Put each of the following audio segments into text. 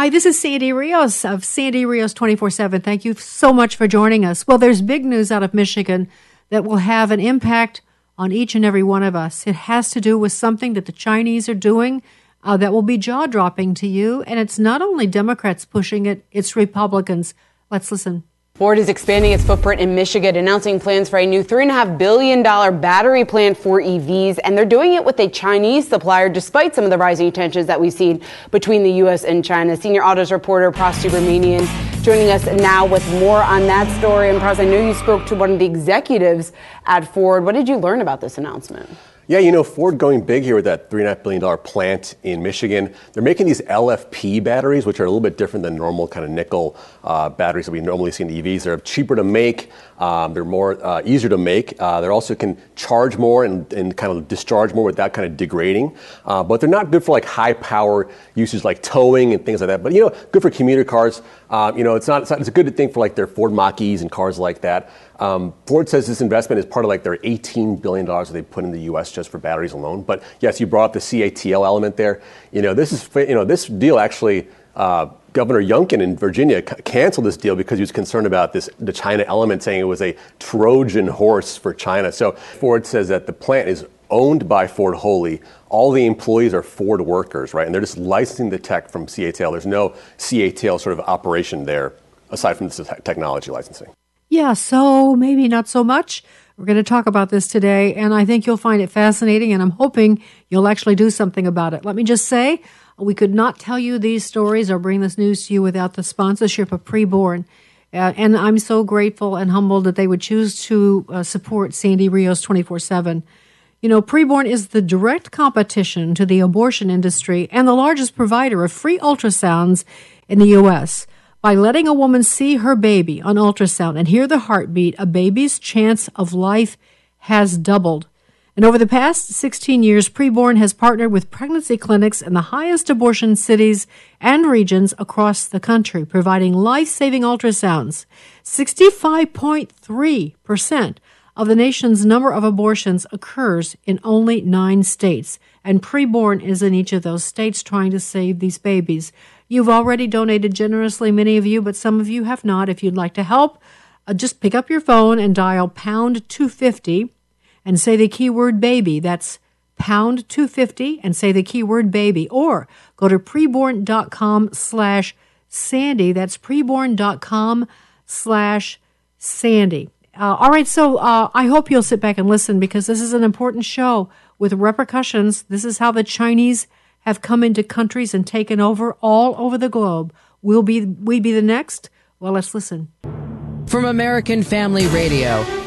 Hi, this is Sandy Rios of Sandy Rios 24 7. Thank you so much for joining us. Well, there's big news out of Michigan that will have an impact on each and every one of us. It has to do with something that the Chinese are doing uh, that will be jaw dropping to you. And it's not only Democrats pushing it, it's Republicans. Let's listen. Ford is expanding its footprint in Michigan, announcing plans for a new $3.5 billion battery plant for EVs. And they're doing it with a Chinese supplier, despite some of the rising tensions that we've seen between the U.S. and China. Senior Autos reporter Pras Subramanian joining us now with more on that story. And Pras, I know you spoke to one of the executives at Ford. What did you learn about this announcement? Yeah, you know, Ford going big here with that $3.5 billion plant in Michigan. They're making these LFP batteries, which are a little bit different than normal kind of nickel batteries that we normally see in EVs. They're cheaper to make, um, they're more uh, easier to make. Uh, they also can charge more and, kind of discharge more without kind of degrading. Uh, but they're not good for like high power uses like towing and things like that. But, you know, good for commuter cars. Uh, you know, it's not, it's a good thing for like their Ford Mach-E's and cars like that. Um, Ford says this investment is part of like their $18 billion that they put in the U.S. just for batteries alone. But yes, you brought up the CATL element there. You know, this is you know this deal actually. Governor Youngkin in Virginia c- canceled this deal because he was concerned about this the China element, saying it was a Trojan horse for China. So Ford says that the plant is owned by Ford wholly. All the employees are Ford workers, right? And they're just licensing the tech from CATL. There's no CATL sort of operation there aside from this technology licensing. Yeah, so maybe not so much. We're going to talk about this today, and I think you'll find it fascinating, and I'm hoping you'll actually do something about it. Let me just say, we could not tell you these stories or bring this news to you without the sponsorship of Preborn. Uh, and I'm so grateful and humbled that they would choose to uh, support Sandy Rios 24 7. You know, Preborn is the direct competition to the abortion industry and the largest provider of free ultrasounds in the U.S. By letting a woman see her baby on ultrasound and hear the heartbeat, a baby's chance of life has doubled. And over the past 16 years, Preborn has partnered with pregnancy clinics in the highest abortion cities and regions across the country, providing life saving ultrasounds. 65.3% of the nation's number of abortions occurs in only nine states, and Preborn is in each of those states trying to save these babies. You've already donated generously, many of you, but some of you have not. If you'd like to help, uh, just pick up your phone and dial pound 250 and say the keyword baby. That's pound 250 and say the keyword baby. Or go to preborn.com slash Sandy. That's preborn.com slash Sandy. Uh, all right, so uh, I hope you'll sit back and listen because this is an important show with repercussions. This is how the Chinese have come into countries and taken over all over the globe. Will be we be the next? Well, let's listen. From American Family Radio,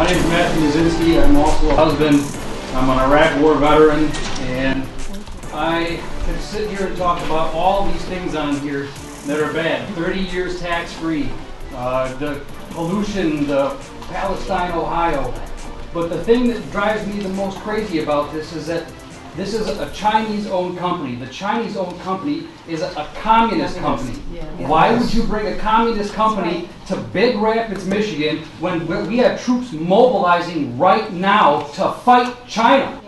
My name is Matthew Mazinski. I'm also a husband. I'm an Iraq War veteran, and I could sit here and talk about all these things on here that are bad. 30 years tax-free, uh, the pollution, the Palestine, Ohio. But the thing that drives me the most crazy about this is that this is a Chinese-owned company. The Chinese-owned company is a, a communist company. Why would you bring a communist company to Big Rapids, Michigan, when we have troops mobilizing right now to fight China?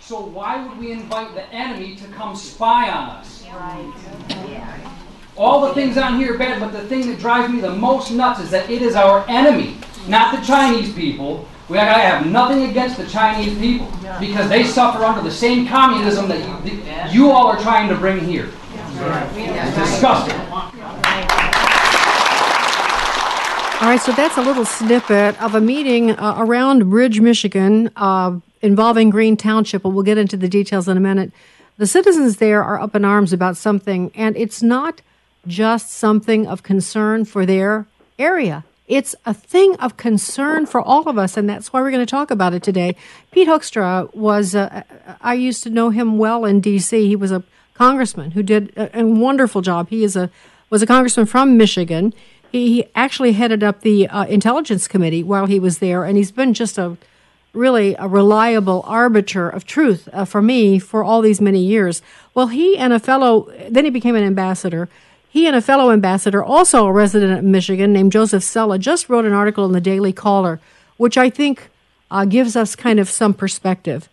So why would we invite the enemy to come spy on us? Right. All the things on here are bad, but the thing that drives me the most nuts is that it is our enemy, not the Chinese people. We I have nothing against the Chinese people because they suffer under the same communism that you, that you all are trying to bring here. It's disgusting. All right, so that's a little snippet of a meeting uh, around Bridge, Michigan, uh, involving Green Township, and we'll get into the details in a minute. The citizens there are up in arms about something, and it's not just something of concern for their area. It's a thing of concern for all of us, and that's why we're going to talk about it today. Pete Hoekstra was, uh, I used to know him well in D.C. He was a congressman who did a, a wonderful job. He is a was a congressman from Michigan. He, actually headed up the uh, intelligence committee while he was there, and he's been just a really a reliable arbiter of truth uh, for me for all these many years. Well, he and a fellow, then he became an ambassador. He and a fellow ambassador, also a resident of Michigan named Joseph Cella, just wrote an article in the Daily Caller, which I think uh, gives us kind of some perspective.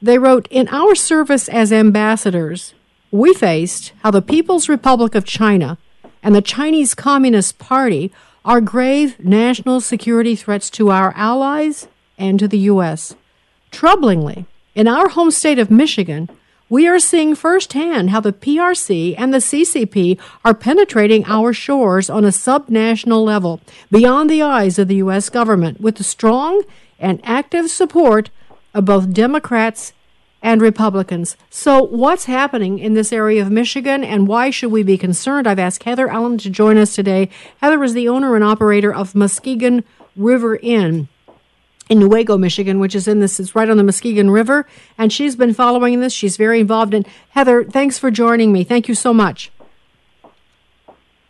They wrote In our service as ambassadors, we faced how the People's Republic of China and the Chinese Communist Party are grave national security threats to our allies and to the U.S. Troublingly, in our home state of Michigan, we are seeing firsthand how the PRC and the CCP are penetrating our shores on a subnational level beyond the eyes of the U.S. government with the strong and active support of both Democrats and Republicans. So, what's happening in this area of Michigan and why should we be concerned? I've asked Heather Allen to join us today. Heather is the owner and operator of Muskegon River Inn in Newaygo, Michigan, which is in this, it's right on the Muskegon River. And she's been following this. She's very involved. And Heather, thanks for joining me. Thank you so much.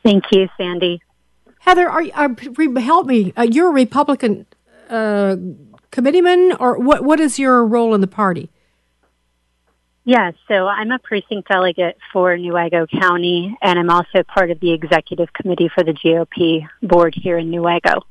Thank you, Sandy. Heather, are, are help me. Uh, you're a Republican uh, committeeman, or what? What is your role in the party? Yes, so I'm a precinct delegate for Newaygo County, and I'm also part of the executive committee for the GOP board here in Newaygo.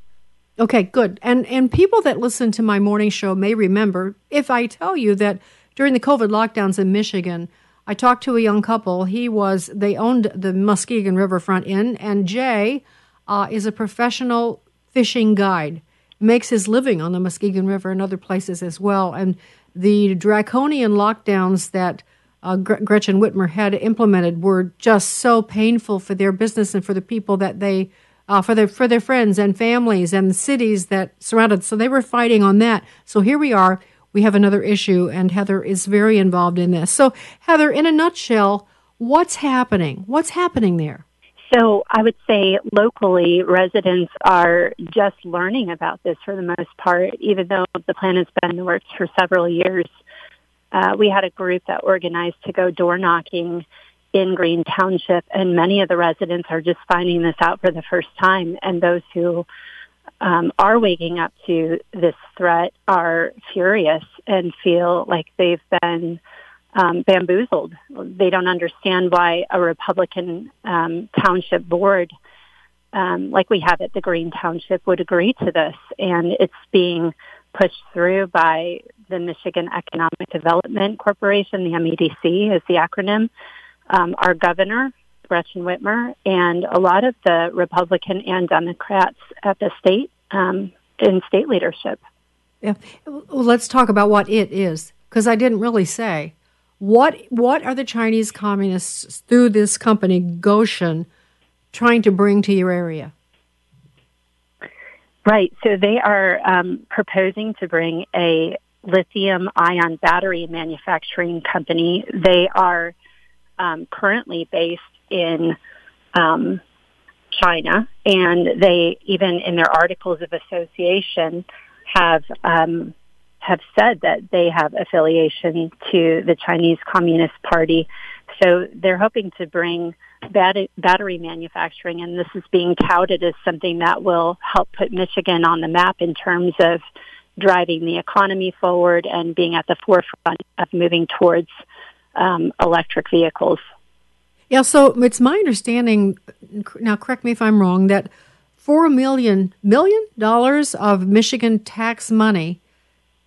Okay, good. And and people that listen to my morning show may remember if I tell you that during the COVID lockdowns in Michigan, I talked to a young couple. He was they owned the Muskegon Riverfront Inn, and Jay uh, is a professional fishing guide. Makes his living on the Muskegon River and other places as well, and the draconian lockdowns that uh, Gretchen Whitmer had implemented were just so painful for their business and for the people that they, uh, for their for their friends and families and the cities that surrounded. So they were fighting on that. So here we are. We have another issue, and Heather is very involved in this. So Heather, in a nutshell, what's happening? What's happening there? So I would say locally, residents are just learning about this for the most part, even though the plan has been in the works for several years. Uh, we had a group that organized to go door knocking in Green Township, and many of the residents are just finding this out for the first time. And those who um, are waking up to this threat are furious and feel like they've been um, bamboozled. They don't understand why a Republican um, township board, um, like we have at the Green Township, would agree to this. And it's being pushed through by the Michigan Economic Development Corporation, the MEDC is the acronym, um, our governor, Gretchen Whitmer, and a lot of the Republican and Democrats at the state um, in state leadership. Yeah. Well, let's talk about what it is, because I didn't really say. What what are the Chinese communists through this company Gotion trying to bring to your area? Right. So they are um, proposing to bring a lithium ion battery manufacturing company. They are um, currently based in um, China, and they even in their articles of association have um, have said that they have affiliation to the Chinese Communist Party. So they're hoping to bring bat- battery manufacturing, and this is being touted as something that will help put Michigan on the map in terms of driving the economy forward and being at the forefront of moving towards um, electric vehicles. Yeah, so it's my understanding. Now, correct me if I'm wrong. That four million million dollars of Michigan tax money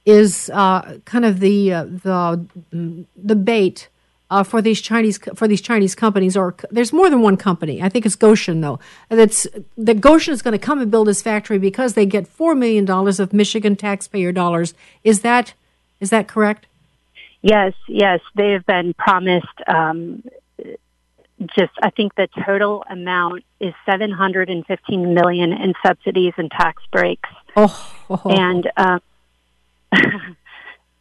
is uh, kind of the uh, the the bait uh, for these Chinese for these Chinese companies. Or there's more than one company. I think it's Gotion though. That's that Gotion is going to come and build this factory because they get four million dollars of Michigan taxpayer dollars. Is that is that correct? Yes, yes. They've been promised um, just I think the total amount is 715 million in subsidies and tax breaks. Oh, oh. and um,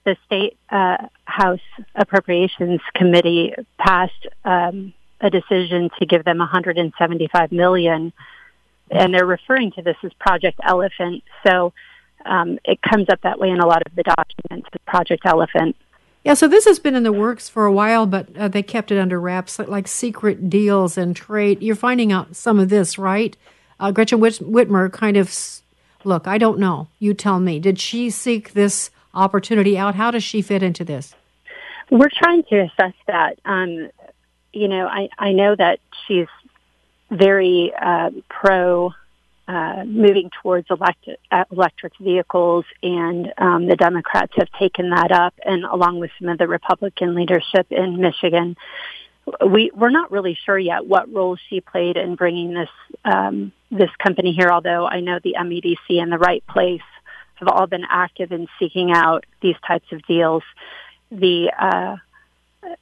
the state uh, House Appropriations Committee passed um, a decision to give them 175 million, and they're referring to this as Project Elephant. So um, it comes up that way in a lot of the documents, Project Elephant. Yeah, so this has been in the works for a while, but uh, they kept it under wraps, like, like, secret deals and trade. You're finding out some of this, right? Uh, Gretchen Whit- Whitmer kind of, look, I don't know. You tell me. Did she seek this opportunity out? How does she fit into this? We're trying to assess that. Um, you know, I, I know that she's very uh, pro uh, moving towards elect- uh, electric vehicles, and um, the Democrats have taken that up, and along with some of the Republican leadership in Michigan, we we're not really sure yet what role she played in bringing this um, this company here. Although I know the MEDC and the Right Place have all been active in seeking out these types of deals. The uh,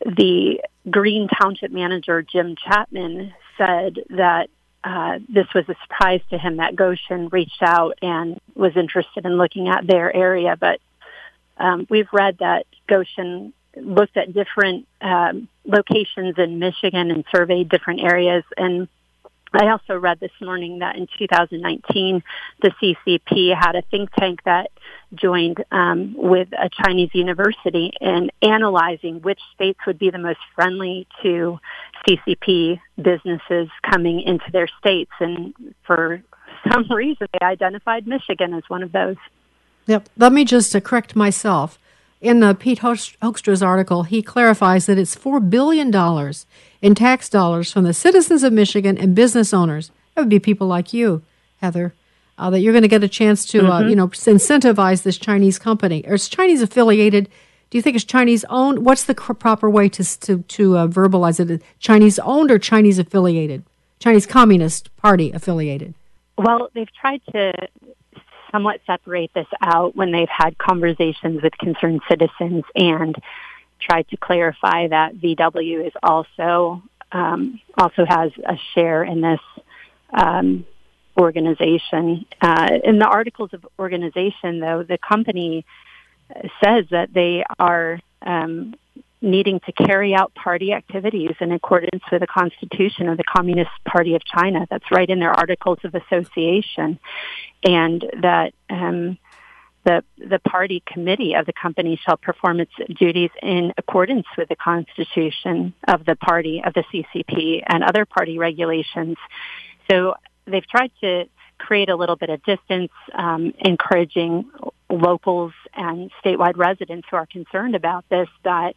the Green Township manager Jim Chapman said that uh, this was a surprise to him that Gotion reached out and was interested in looking at their area. But um, we've read that Gotion looked at different um, locations in Michigan and surveyed different areas. And I also read this morning that in 2019, the CCP had a think tank that joined um, with a Chinese university in analyzing which states would be the most friendly to CCP businesses coming into their states. And for some reason, they identified Michigan as one of those. Yep. Let me just uh, correct myself. In the Pete Hoekstra's article, he clarifies that it's $4 billion in tax dollars from the citizens of Michigan and business owners. That would be people like you, Heather, uh, that you're going to get a chance to, uh, mm-hmm. uh, you know, incentivize this Chinese company. Or it's Chinese affiliated. Do you think it's Chinese owned? What's the proper way to to, to uh, verbalize it? Chinese owned or Chinese affiliated? Chinese Communist Party affiliated? Well, they've tried to somewhat separate this out when they've had conversations with concerned citizens and tried to clarify that VW is also um, also has a share in this um, organization. Uh, in the articles of organization, though, the company says that they are um, needing to carry out party activities in accordance with the Constitution of the Communist Party of China. That's right in their Articles of Association, and that um, the the party committee of the company shall perform its duties in accordance with the Constitution of the party of the CCP and other party regulations. So they've tried to create a little bit of distance, um, encouraging locals and statewide residents who are concerned about this that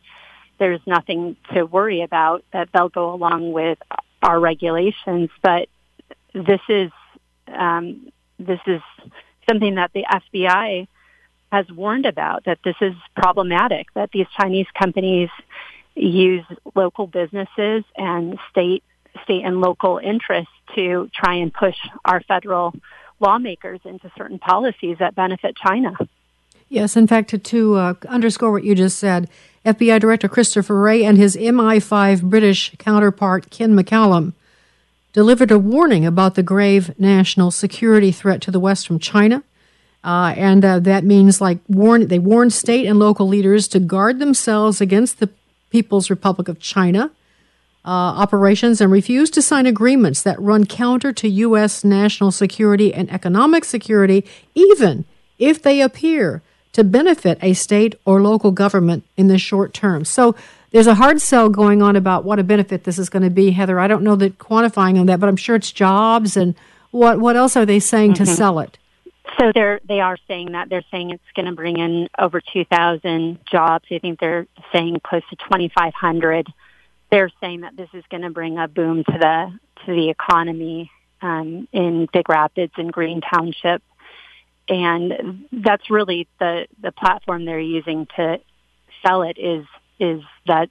there's nothing to worry about, that they'll go along with our regulations. But this is, um, this is something that the FBI has warned about, that this is problematic, that these Chinese companies use local businesses and state, state and local interests to try and push our federal lawmakers into certain policies that benefit China. Yes, in fact, to, to uh, underscore what you just said, FBI Director Christopher Wray and his MI5 British counterpart Ken McCallum delivered a warning about the grave national security threat to the West from China. Uh, and uh, that means like warn they warned state and local leaders to guard themselves against the People's Republic of China uh, operations and refuse to sign agreements that run counter to U.S. national security and economic security, even if they appear to benefit a state or local government in the short term. So there's a hard sell going on about what a benefit this is going to be, Heather. I don't know that quantifying on that, but I'm sure it's jobs and what what else are they saying mm-hmm. to sell it? So they're they are saying that they're saying it's going to bring in over 2,000 jobs. I think they're saying close to 2,500. They're saying that this is going to bring a boom to the to the economy um, in Big Rapids and Green Township and that's really the the platform they're using to sell it is is that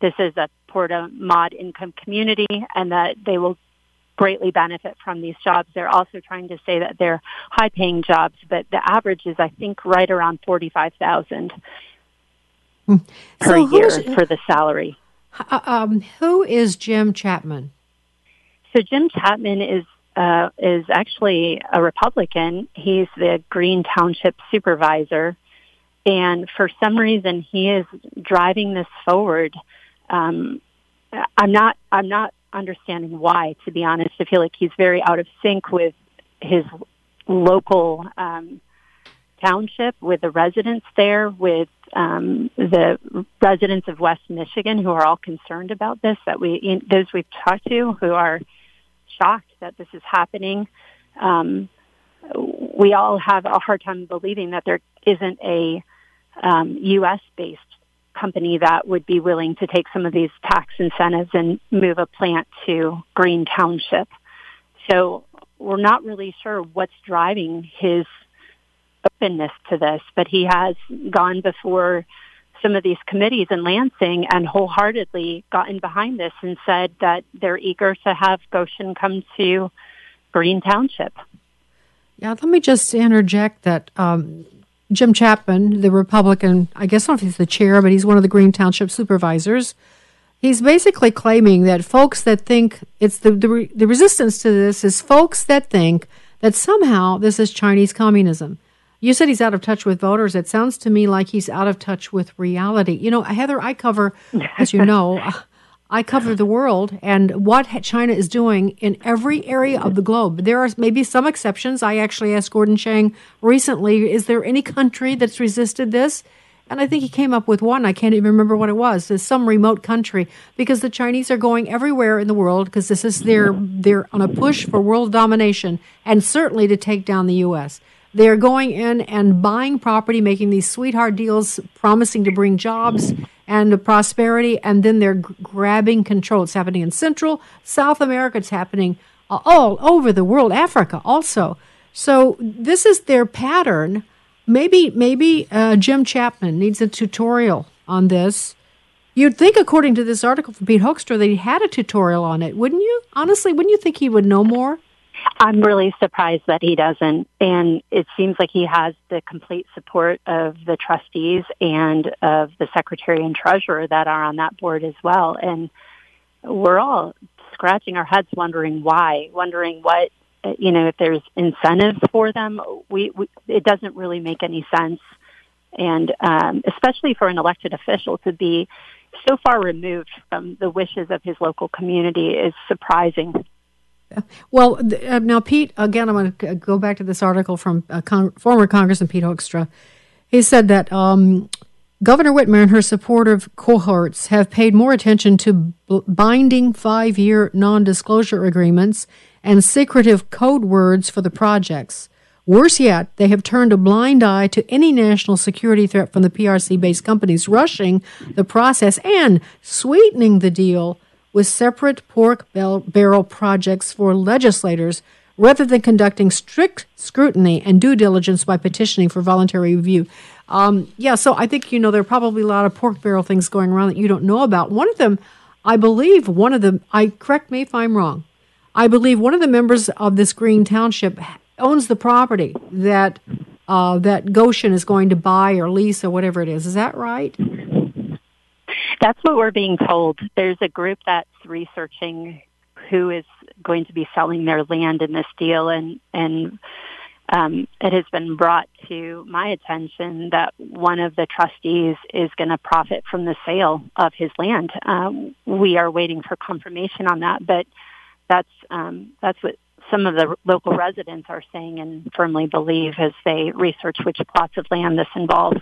this is a Porta mod income community and that they will greatly benefit from these jobs. They're also trying to say that they're high paying jobs, but the average is I think right around 45,000 hmm. per so year for the salary. Uh, um, who is Jim Chapman? So Jim Chapman is uh, is actually a Republican. He's the Green Township supervisor, and for some reason he is driving this forward. Um, I'm not. I'm not understanding why. To be honest, I feel like he's very out of sync with his local um, township, with the residents there, with um, the residents of West Michigan who are all concerned about this. That we those we've talked to who are shocked that this is happening. Um, we all have a hard time believing that there isn't a um, U.S. based company that would be willing to take some of these tax incentives and move a plant to Green Township. So we're not really sure what's driving his openness to this, but he has gone before some of these committees in Lansing and wholeheartedly gotten behind this and said that they're eager to have Gotion come to Green Township. Yeah, let me just interject that um, Jim Chapman, the Republican, I guess I don't know if he's the chair, but he's one of the Green Township supervisors. He's basically claiming that folks that think it's the, the, the resistance to this is folks that think that somehow this is Chinese communism. You said he's out of touch with voters. It sounds to me like he's out of touch with reality. You know, Heather, I cover, as you know, I cover the world and what China is doing in every area of the globe. There are maybe some exceptions. I actually asked Gordon Chang recently, is there any country that's resisted this? And I think he came up with one. I can't even remember what it was. It's some remote country because the Chinese are going everywhere in the world because this is their they're on a push for world domination and certainly to take down the U.S. They're going in and buying property, making these sweetheart deals, promising to bring jobs and prosperity, and then they're g- grabbing control. It's happening in Central, South America. It's happening all over the world, Africa also. So this is their pattern. Maybe, maybe uh, Jim Chapman needs a tutorial on this. You'd think, according to this article from Pete Hoekstra, that he had a tutorial on it, wouldn't you? Honestly, wouldn't you think he would know more? I'm really surprised that he doesn't. And it seems like he has the complete support of the trustees and of the secretary and treasurer that are on that board as well. And we're all scratching our heads wondering why, wondering what, you know, if there's incentives for them. We, we it doesn't really make any sense. And um, especially for an elected official to be so far removed from the wishes of his local community is surprising. Well, uh, now, Pete, again, I'm going to go back to this article from uh, Con- former Congressman Pete Hoekstra. He said that um, Governor Whitmer and her supportive cohorts have paid more attention to b- binding five year non disclosure agreements and secretive code words for the projects. Worse yet, they have turned a blind eye to any national security threat from the PRC based companies, rushing the process and sweetening the deal with separate pork barrel projects for legislators rather than conducting strict scrutiny and due diligence by petitioning for voluntary review. Um, yeah, so I think, you know, there are probably a lot of pork barrel things going around that you don't know about. One of them, I believe, one of them, I correct me if I'm wrong, I believe one of the members of this Green Township owns the property that uh, that Gotion is going to buy or lease or whatever it is. Is that right? That's what we're being told. There's a group that's researching who is going to be selling their land in this deal, and and um, it has been brought to my attention that one of the trustees is going to profit from the sale of his land. Um, we are waiting for confirmation on that, but that's um, that's what some of the local residents are saying and firmly believe as they research which plots of land this involves.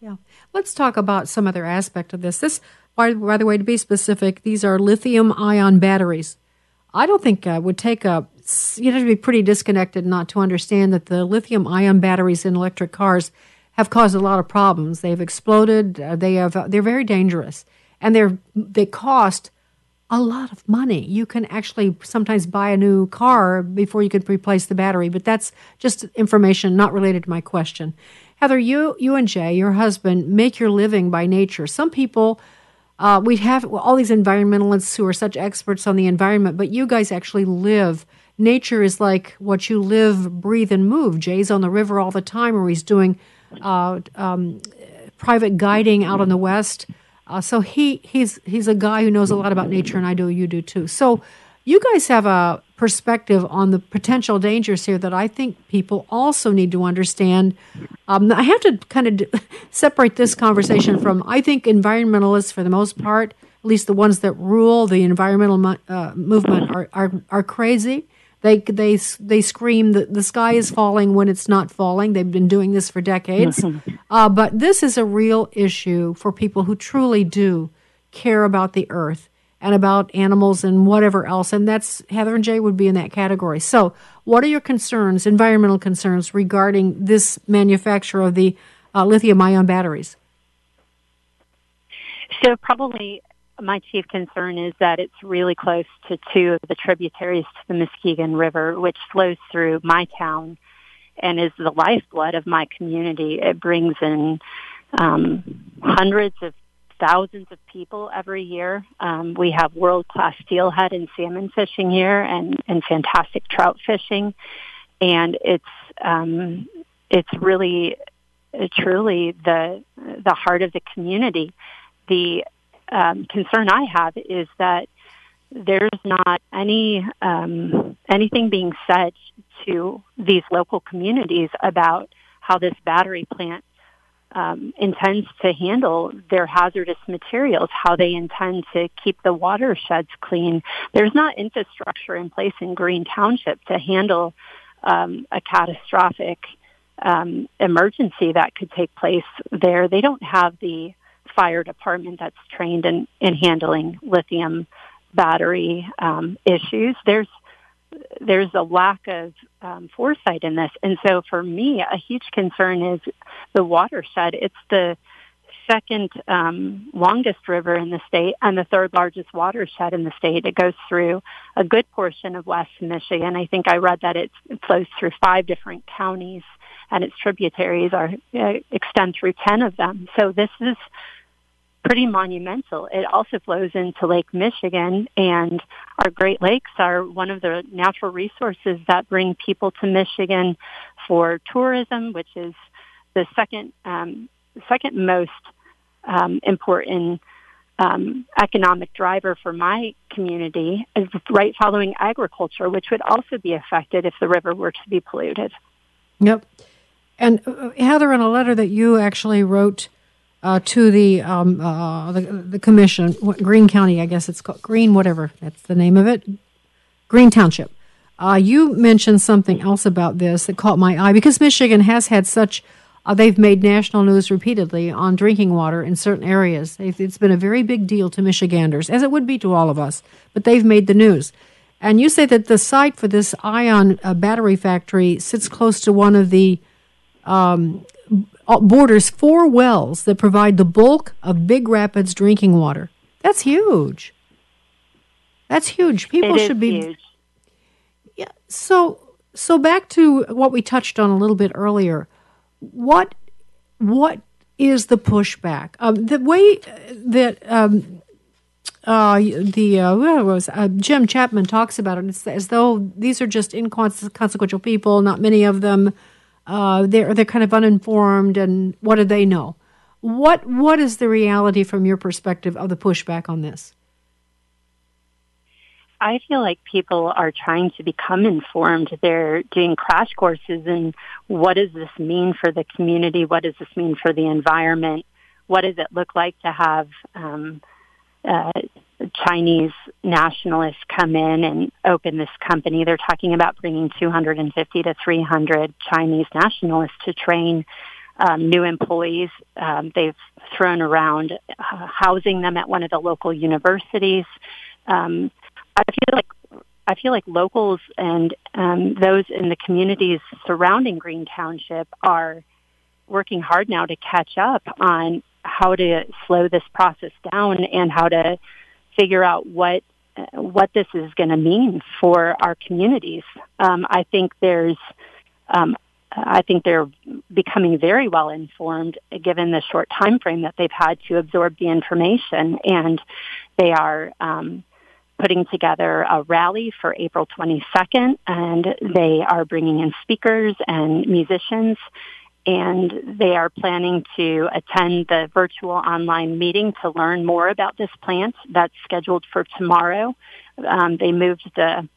Yeah. Let's talk about some other aspect of this. This, by, by the way, to be specific, these are lithium ion batteries. I don't think uh, would take a you have to be pretty disconnected not to understand that the lithium ion batteries in electric cars have caused a lot of problems. They've exploded. Uh, they have. Uh, they're very dangerous, and they're they cost a lot of money. You can actually sometimes buy a new car before you could replace the battery, but that's just information not related to my question. Heather, you you and Jay, your husband, make your living by nature. Some people, uh, we have all these environmentalists who are such experts on the environment, but you guys actually live. Nature is like what you live, breathe, and move. Jay's on the river all the time, or he's doing uh, um, private guiding out in the west. Uh, so he he's he's a guy who knows a lot about nature, and I do. You do too. So you guys have a perspective on the potential dangers here that I think people also need to understand. Um, I have to kind of d- separate this conversation from. I think environmentalists, for the most part, at least the ones that rule the environmental mo- uh, movement, are, are are crazy. They they they scream that the sky is falling when it's not falling. They've been doing this for decades. Uh, but this is a real issue for people who truly do care about the earth and about animals and whatever else. And that's Heather and Jay would be in that category. So, what are your concerns, environmental concerns, regarding this manufacture of the uh, lithium ion batteries? So, probably my chief concern is that it's really close to two of the tributaries to the Muskegon River, which flows through my town and is the lifeblood of my community. It brings in um, hundreds of thousands of people every year. Um, we have world class steelhead and salmon fishing here, and and fantastic trout fishing, and it's um, it's really truly the the heart of the community. The um, concern I have is that there's not any um, anything being said to these local communities about how this battery plant um, intends to handle their hazardous materials, how they intend to keep the watersheds clean. There's not infrastructure in place in Green Township to handle um, a catastrophic um, emergency that could take place there. They don't have the fire department that's trained in, in handling lithium battery um, issues. There's there's a lack of um, foresight in this, and so for me, a huge concern is the watershed. It's the second um, longest river in the state and the third largest watershed in the state. It goes through a good portion of West Michigan. I think I read that it flows through five different counties, and its tributaries are uh, extend through ten of them. So this is pretty monumental. It also flows into Lake Michigan, and our Great Lakes are one of the natural resources that bring people to Michigan for tourism, which is the second um, second most um, important um, economic driver for my community, is right following agriculture, which would also be affected if the river were to be polluted. Yep. And uh, Heather, in a letter that you actually wrote uh, to the, um, uh, the the commission, Green County, I guess it's called Green, whatever that's the name of it, Green Township. Uh, you mentioned something else about this that caught my eye because Michigan has had such. Uh, they've made national news repeatedly on drinking water in certain areas. It's been a very big deal to Michiganders, as it would be to all of us, but they've made the news. And you say that the site for this ion uh, battery factory sits close to one of the um, borders four wells that provide the bulk of Big Rapids drinking water. That's huge. That's huge. People should be. Huge. Yeah. So so back to what we touched on a little bit earlier. What what is the pushback? Um, the way that um, uh, the uh, was uh, Jim Chapman talks about it, it's as though these are just inconsequential people. Not many of them uh, they're they're kind of uninformed, and what do they know? What what is the reality from your perspective of the pushback on this? I feel like people are trying to become informed. They're doing crash courses in what does this mean for the community? What does this mean for the environment? What does it look like to have um, uh, Chinese nationalists come in and open this company? They're talking about bringing 250 to 300 Chinese nationalists to train um, new employees. Um, they've thrown around uh, housing them at one of the local universities. Um, I feel like I feel like locals and um, those in the communities surrounding Green Township are working hard now to catch up on how to slow this process down and how to figure out what what this is going to mean for our communities. Um, I think there's um, I think they're becoming very well informed given the short time frame that they've had to absorb the information, and they are um, putting together a rally for April 22nd, and they are bringing in speakers and musicians. And they are planning to attend the virtual online meeting to learn more about this plant. That's scheduled for tomorrow. Um, they moved the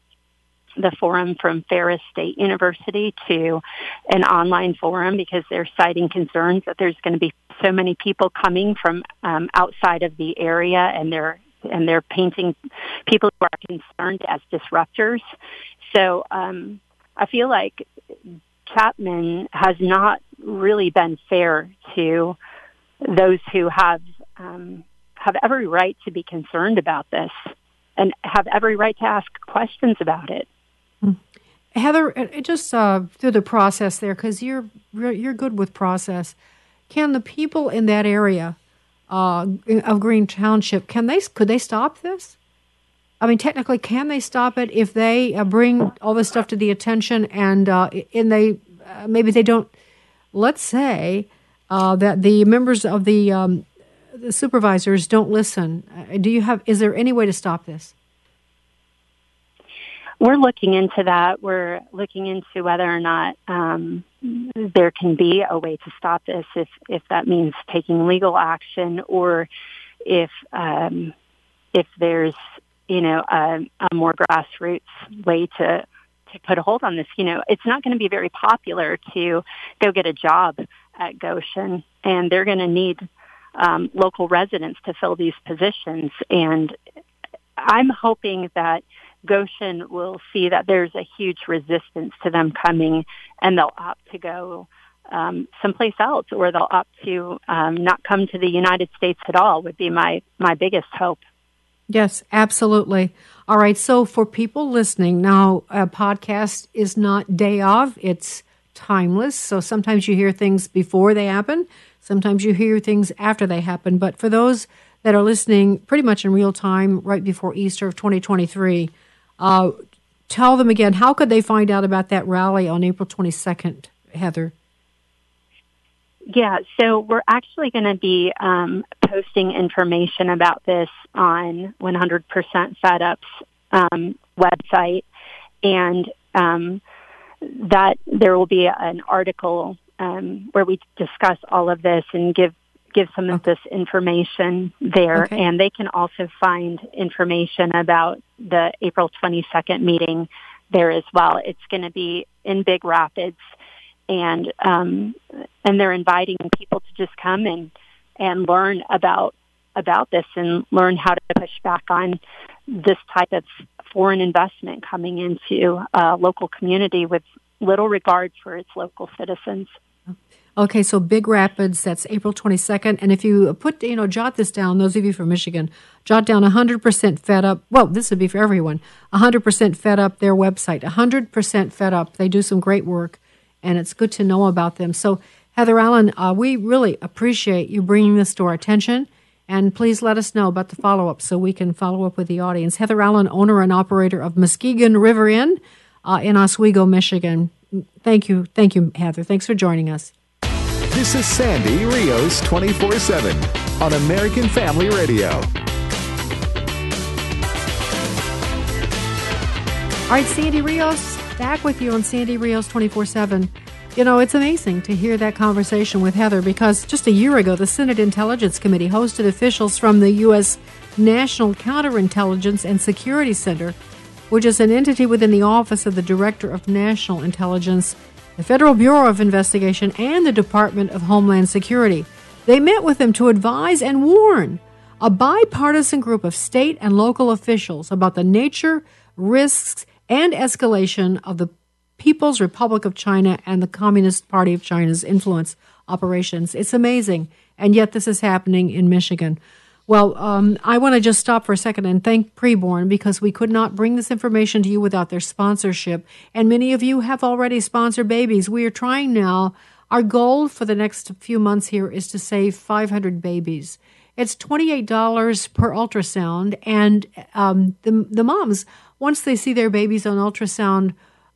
the forum from Ferris State University to an online forum because they're citing concerns that there's going to be so many people coming from um, outside of the area and they're and they're painting people who are concerned as disruptors. So um, I feel like Chapman has not really been fair to those who have um, have every right to be concerned about this and have every right to ask questions about it. Heather, just uh, through the process there, because you're you're good with process. Can the people in that area uh, of Green Township can they could they stop this? I mean, technically, can they stop it if they uh, bring all this stuff to the attention and uh, and they uh, maybe they don't? Let's say uh, that the members of the, um, the supervisors don't listen. do you have? Is there any way to stop this? We're looking into that. We're looking into whether or not um, there can be a way to stop this, if if that means taking legal action, or if um, if there's you know a, a more grassroots way to to put a hold on this. You know, it's not going to be very popular to go get a job at Gotion, and they're going to need um, local residents to fill these positions. And I'm hoping that Gotion will see that there's a huge resistance to them coming and they'll opt to go um, someplace else or they'll opt to um, not come to the United States at all would be my, my biggest hope. Yes, absolutely. All right. So for people listening, now a podcast is not day of, it's timeless. So sometimes you hear things before they happen, sometimes you hear things after they happen. But for those that are listening pretty much in real time right before Easter of 2023, uh, tell them again, how could they find out about that rally on April 22nd, Heather? Yeah, so we're actually going to be um, posting information about this on 100% Fed Up's um, website, and um, that there will be an article um, where we discuss all of this and give give some of this information there. Okay. And they can also find information about the April 22nd meeting there as well. It's going to be in Big Rapids, and um, and they're inviting people to just come and and learn about about this and learn how to push back on this type of foreign investment coming into a local community with little regard for its local citizens. Okay, so Big Rapids, that's April 22nd. And if you put, you know, jot this down, those of you from Michigan, jot down 100% fed up. Well, this would be for everyone. 100% fed up, their website. 100% fed up. They do some great work, and it's good to know about them. So, Heather Allen, uh, we really appreciate you bringing this to our attention. And please let us know about the follow up so we can follow up with the audience. Heather Allen, owner and operator of Muskegon River Inn uh, in Oswego, Michigan. Thank you. Thank you, Heather. Thanks for joining us. This is Sandy Rios 24 7 on American Family Radio. All right, Sandy Rios, back with you on Sandy Rios 24 7. You know, it's amazing to hear that conversation with Heather because just a year ago, the Senate Intelligence Committee hosted officials from the U.S. National Counterintelligence and Security Center, which is an entity within the Office of the Director of National Intelligence the Federal Bureau of Investigation, and the Department of Homeland Security. They met with them to advise and warn a bipartisan group of state and local officials about the nature, risks, and escalation of the People's Republic of China and the Communist Party of China's influence operations. It's amazing. And yet, this is happening in Michigan. Well, um, I want to just stop for a second and thank Preborn because we could not bring this information to you without their sponsorship. And many of you have already sponsored babies. We are trying now. Our goal for the next few months here is to save 500 babies. It's $28 per ultrasound, and um, the, the moms, once they see their babies on ultrasound,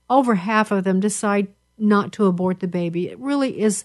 over half of them decide not to abort the baby. It really is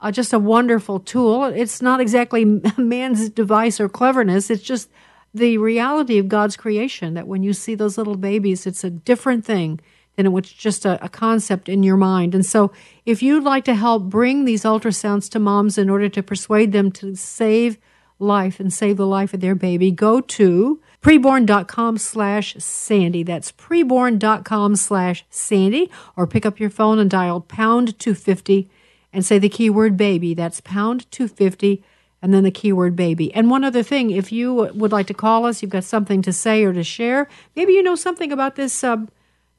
uh, just a wonderful tool. It's not exactly man's device or cleverness. It's just the reality of God's creation that when you see those little babies, it's a different thing than it was just a, a concept in your mind. And so, if you'd like to help bring these ultrasounds to moms in order to persuade them to save life and save the life of their baby, go to preborn.com slash Sandy. That's preborn.com slash Sandy. Or pick up your phone and dial pound 250 and say the keyword baby. That's pound 250 and then the keyword baby. And one other thing, if you would like to call us, you've got something to say or to share, maybe you know something about this uh,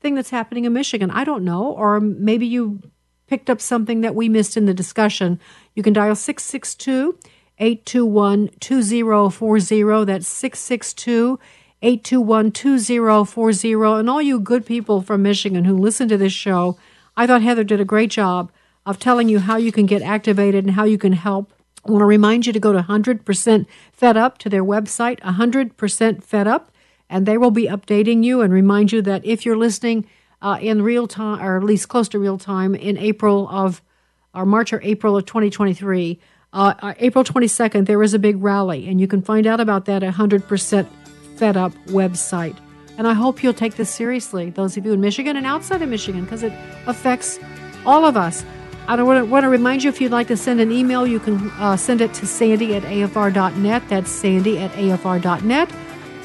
thing that's happening in Michigan. I don't know. Or maybe you picked up something that we missed in the discussion. You can dial 662 821 2040. That's 662 821 2040. And all you good people from Michigan who listen to this show, I thought Heather did a great job of telling you how you can get activated and how you can help. I want to remind you to go to 100% Fed Up to their website, 100% Fed Up, and they will be updating you and remind you that if you're listening uh, in real time, or at least close to real time, in April of, or March or April of 2023, uh, uh, April 22nd, there is a big rally, and you can find out about that at 100% Fed Up website. And I hope you'll take this seriously, those of you in Michigan and outside of Michigan, because it affects all of us. I want to, want to remind you if you'd like to send an email, you can uh, send it to sandy at afr.net. That's sandy at afr.net.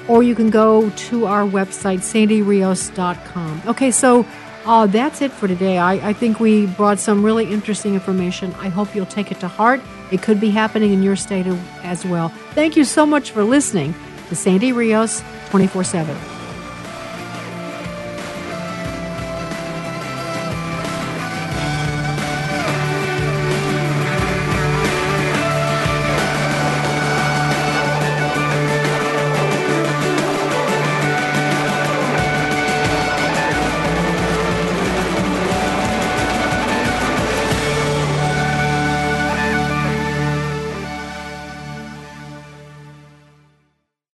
Or you can go to our website, sandyrios.com. Okay, so uh, that's it for today. I, I think we brought some really interesting information. I hope you'll take it to heart. It could be happening in your state as well. Thank you so much for listening to Sandy Rios 24 7.